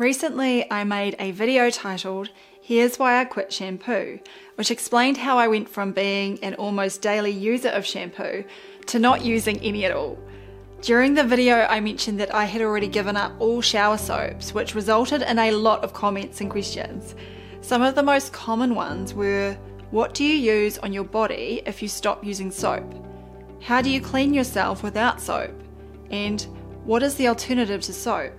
Recently, I made a video titled Here's Why I Quit Shampoo, which explained how I went from being an almost daily user of shampoo to not using any at all. During the video, I mentioned that I had already given up all shower soaps, which resulted in a lot of comments and questions. Some of the most common ones were What do you use on your body if you stop using soap? How do you clean yourself without soap? And what is the alternative to soap?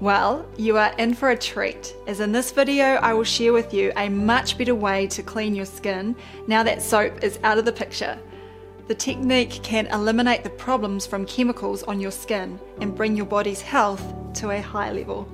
Well, you are in for a treat, as in this video I will share with you a much better way to clean your skin now that soap is out of the picture. The technique can eliminate the problems from chemicals on your skin and bring your body's health to a high level.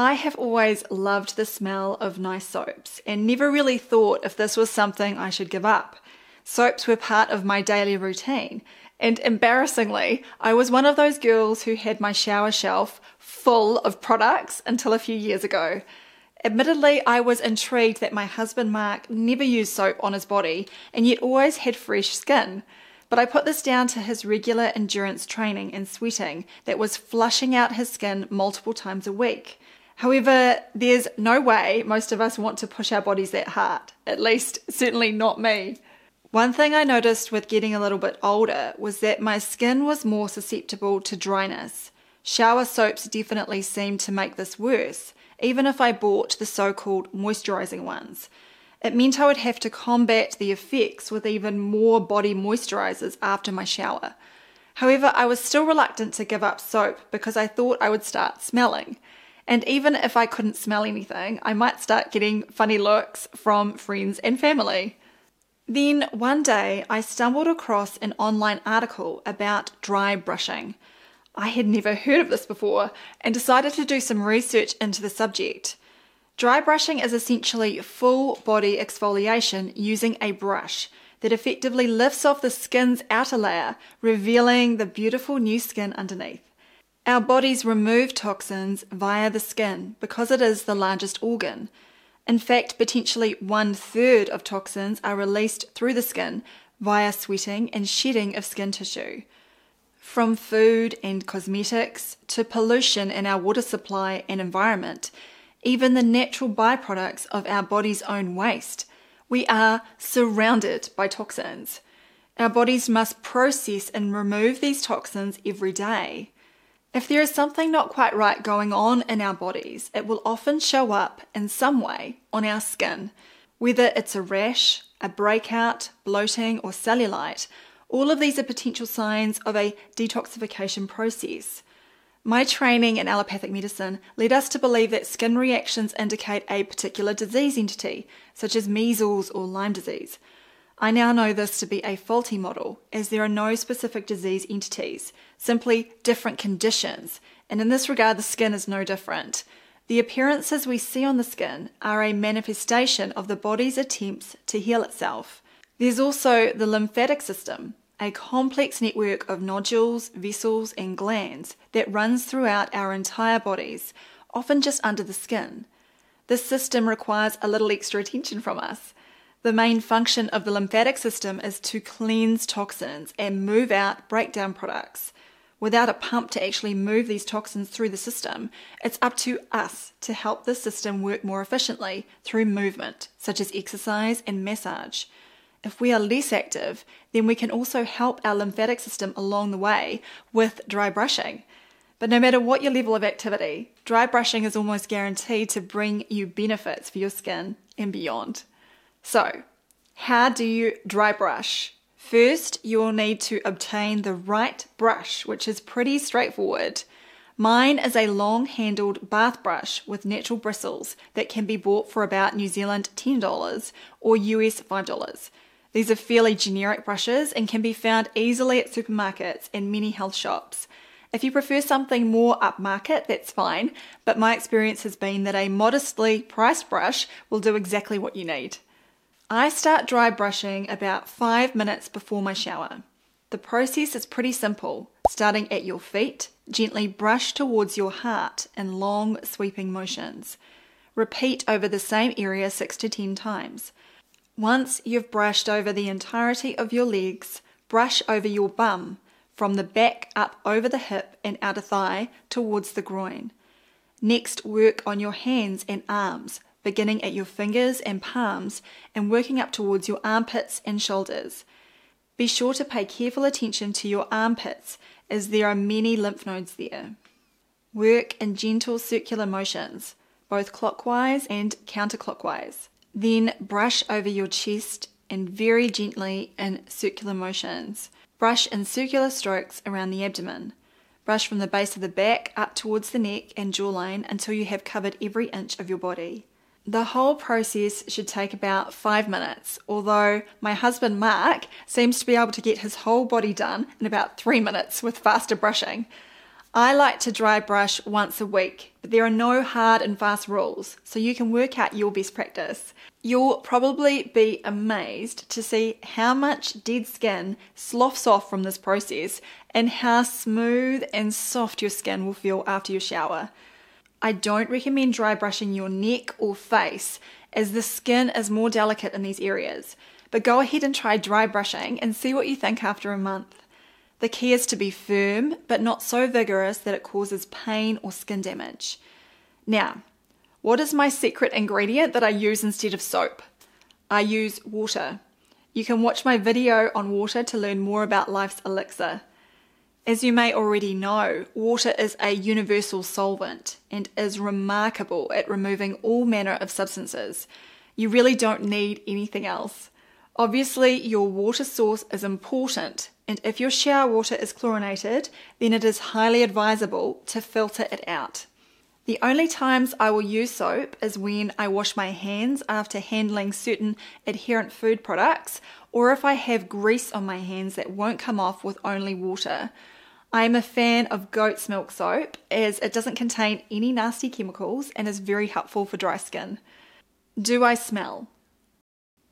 I have always loved the smell of nice soaps and never really thought if this was something I should give up. Soaps were part of my daily routine, and embarrassingly, I was one of those girls who had my shower shelf full of products until a few years ago. Admittedly, I was intrigued that my husband Mark never used soap on his body and yet always had fresh skin. But I put this down to his regular endurance training and sweating that was flushing out his skin multiple times a week. However, there's no way most of us want to push our bodies that hard, at least, certainly not me. One thing I noticed with getting a little bit older was that my skin was more susceptible to dryness. Shower soaps definitely seemed to make this worse, even if I bought the so called moisturizing ones. It meant I would have to combat the effects with even more body moisturizers after my shower. However, I was still reluctant to give up soap because I thought I would start smelling. And even if I couldn't smell anything, I might start getting funny looks from friends and family. Then one day I stumbled across an online article about dry brushing. I had never heard of this before and decided to do some research into the subject. Dry brushing is essentially full body exfoliation using a brush that effectively lifts off the skin's outer layer, revealing the beautiful new skin underneath. Our bodies remove toxins via the skin because it is the largest organ. In fact, potentially one third of toxins are released through the skin via sweating and shedding of skin tissue. From food and cosmetics to pollution in our water supply and environment, even the natural byproducts of our body's own waste, we are surrounded by toxins. Our bodies must process and remove these toxins every day. If there is something not quite right going on in our bodies, it will often show up in some way on our skin. Whether it's a rash, a breakout, bloating, or cellulite, all of these are potential signs of a detoxification process. My training in allopathic medicine led us to believe that skin reactions indicate a particular disease entity, such as measles or Lyme disease. I now know this to be a faulty model, as there are no specific disease entities, simply different conditions, and in this regard, the skin is no different. The appearances we see on the skin are a manifestation of the body's attempts to heal itself. There's also the lymphatic system, a complex network of nodules, vessels, and glands that runs throughout our entire bodies, often just under the skin. This system requires a little extra attention from us. The main function of the lymphatic system is to cleanse toxins and move out breakdown products. Without a pump to actually move these toxins through the system, it's up to us to help the system work more efficiently through movement, such as exercise and massage. If we are less active, then we can also help our lymphatic system along the way with dry brushing. But no matter what your level of activity, dry brushing is almost guaranteed to bring you benefits for your skin and beyond. So, how do you dry brush? First, you will need to obtain the right brush, which is pretty straightforward. Mine is a long handled bath brush with natural bristles that can be bought for about New Zealand $10 or US $5. These are fairly generic brushes and can be found easily at supermarkets and many health shops. If you prefer something more upmarket, that's fine, but my experience has been that a modestly priced brush will do exactly what you need. I start dry brushing about five minutes before my shower. The process is pretty simple, starting at your feet, gently brush towards your heart in long sweeping motions. Repeat over the same area 6 to 10 times. Once you've brushed over the entirety of your legs, brush over your bum from the back up over the hip and outer thigh towards the groin. Next, work on your hands and arms, beginning at your fingers and palms and working up towards your armpits and shoulders. Be sure to pay careful attention to your armpits as there are many lymph nodes there. Work in gentle circular motions, both clockwise and counterclockwise. Then brush over your chest and very gently in circular motions. Brush in circular strokes around the abdomen. Brush from the base of the back up towards the neck and jawline until you have covered every inch of your body. The whole process should take about five minutes, although my husband Mark seems to be able to get his whole body done in about three minutes with faster brushing. I like to dry brush once a week, but there are no hard and fast rules, so you can work out your best practice. You'll probably be amazed to see how much dead skin sloughs off from this process and how smooth and soft your skin will feel after your shower. I don't recommend dry brushing your neck or face as the skin is more delicate in these areas, but go ahead and try dry brushing and see what you think after a month. The key is to be firm but not so vigorous that it causes pain or skin damage. Now, what is my secret ingredient that I use instead of soap? I use water. You can watch my video on water to learn more about life's elixir. As you may already know, water is a universal solvent and is remarkable at removing all manner of substances. You really don't need anything else. Obviously, your water source is important, and if your shower water is chlorinated, then it is highly advisable to filter it out. The only times I will use soap is when I wash my hands after handling certain adherent food products, or if I have grease on my hands that won't come off with only water. I am a fan of goat's milk soap as it doesn't contain any nasty chemicals and is very helpful for dry skin. Do I smell?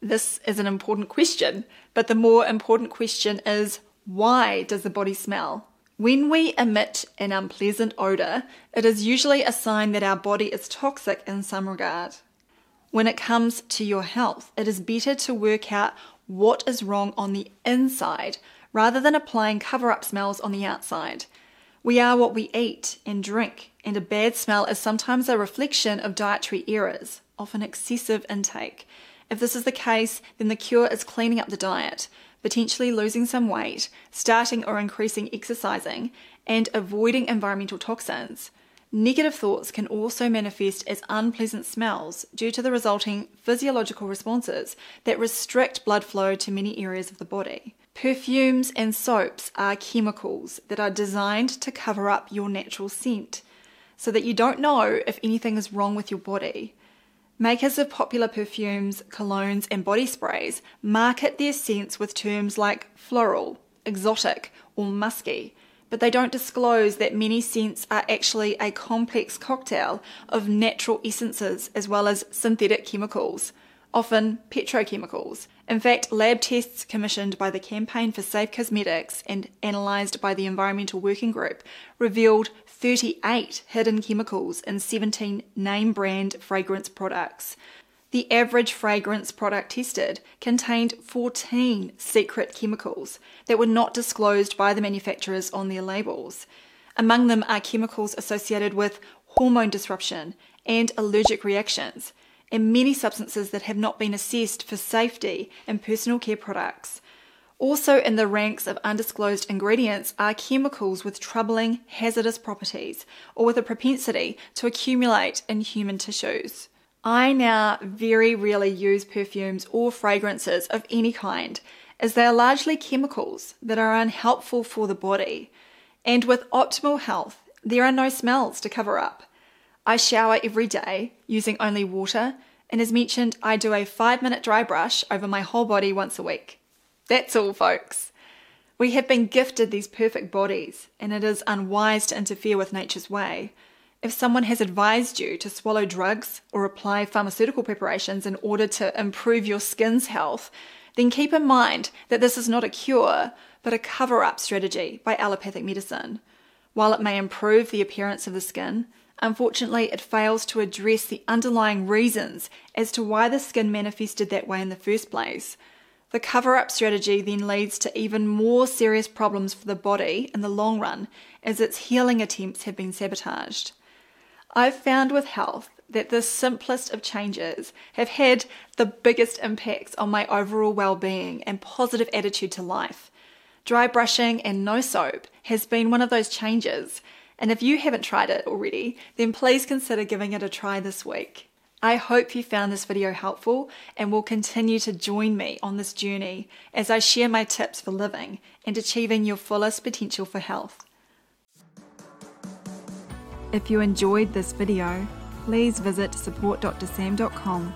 This is an important question, but the more important question is why does the body smell? When we emit an unpleasant odour, it is usually a sign that our body is toxic in some regard. When it comes to your health, it is better to work out what is wrong on the inside rather than applying cover up smells on the outside. We are what we eat and drink, and a bad smell is sometimes a reflection of dietary errors, often excessive intake. If this is the case, then the cure is cleaning up the diet, potentially losing some weight, starting or increasing exercising, and avoiding environmental toxins. Negative thoughts can also manifest as unpleasant smells due to the resulting physiological responses that restrict blood flow to many areas of the body. Perfumes and soaps are chemicals that are designed to cover up your natural scent so that you don't know if anything is wrong with your body. Makers of popular perfumes, colognes, and body sprays market their scents with terms like floral, exotic, or musky, but they don't disclose that many scents are actually a complex cocktail of natural essences as well as synthetic chemicals often petrochemicals. In fact, lab tests commissioned by the Campaign for Safe Cosmetics and analysed by the Environmental Working Group revealed 38 hidden chemicals in 17 name brand fragrance products. The average fragrance product tested contained 14 secret chemicals that were not disclosed by the manufacturers on their labels. Among them are chemicals associated with hormone disruption and allergic reactions, and many substances that have not been assessed for safety in personal care products. Also, in the ranks of undisclosed ingredients are chemicals with troubling hazardous properties or with a propensity to accumulate in human tissues. I now very rarely use perfumes or fragrances of any kind, as they are largely chemicals that are unhelpful for the body. And with optimal health, there are no smells to cover up. I shower every day using only water, and as mentioned, I do a five minute dry brush over my whole body once a week. That's all, folks. We have been gifted these perfect bodies, and it is unwise to interfere with nature's way. If someone has advised you to swallow drugs or apply pharmaceutical preparations in order to improve your skin's health, then keep in mind that this is not a cure, but a cover up strategy by allopathic medicine. While it may improve the appearance of the skin, unfortunately it fails to address the underlying reasons as to why the skin manifested that way in the first place. The cover up strategy then leads to even more serious problems for the body in the long run as its healing attempts have been sabotaged. I've found with health that the simplest of changes have had the biggest impacts on my overall well being and positive attitude to life. Dry brushing and no soap has been one of those changes, and if you haven't tried it already, then please consider giving it a try this week. I hope you found this video helpful and will continue to join me on this journey as I share my tips for living and achieving your fullest potential for health. If you enjoyed this video, please visit supportdrsam.com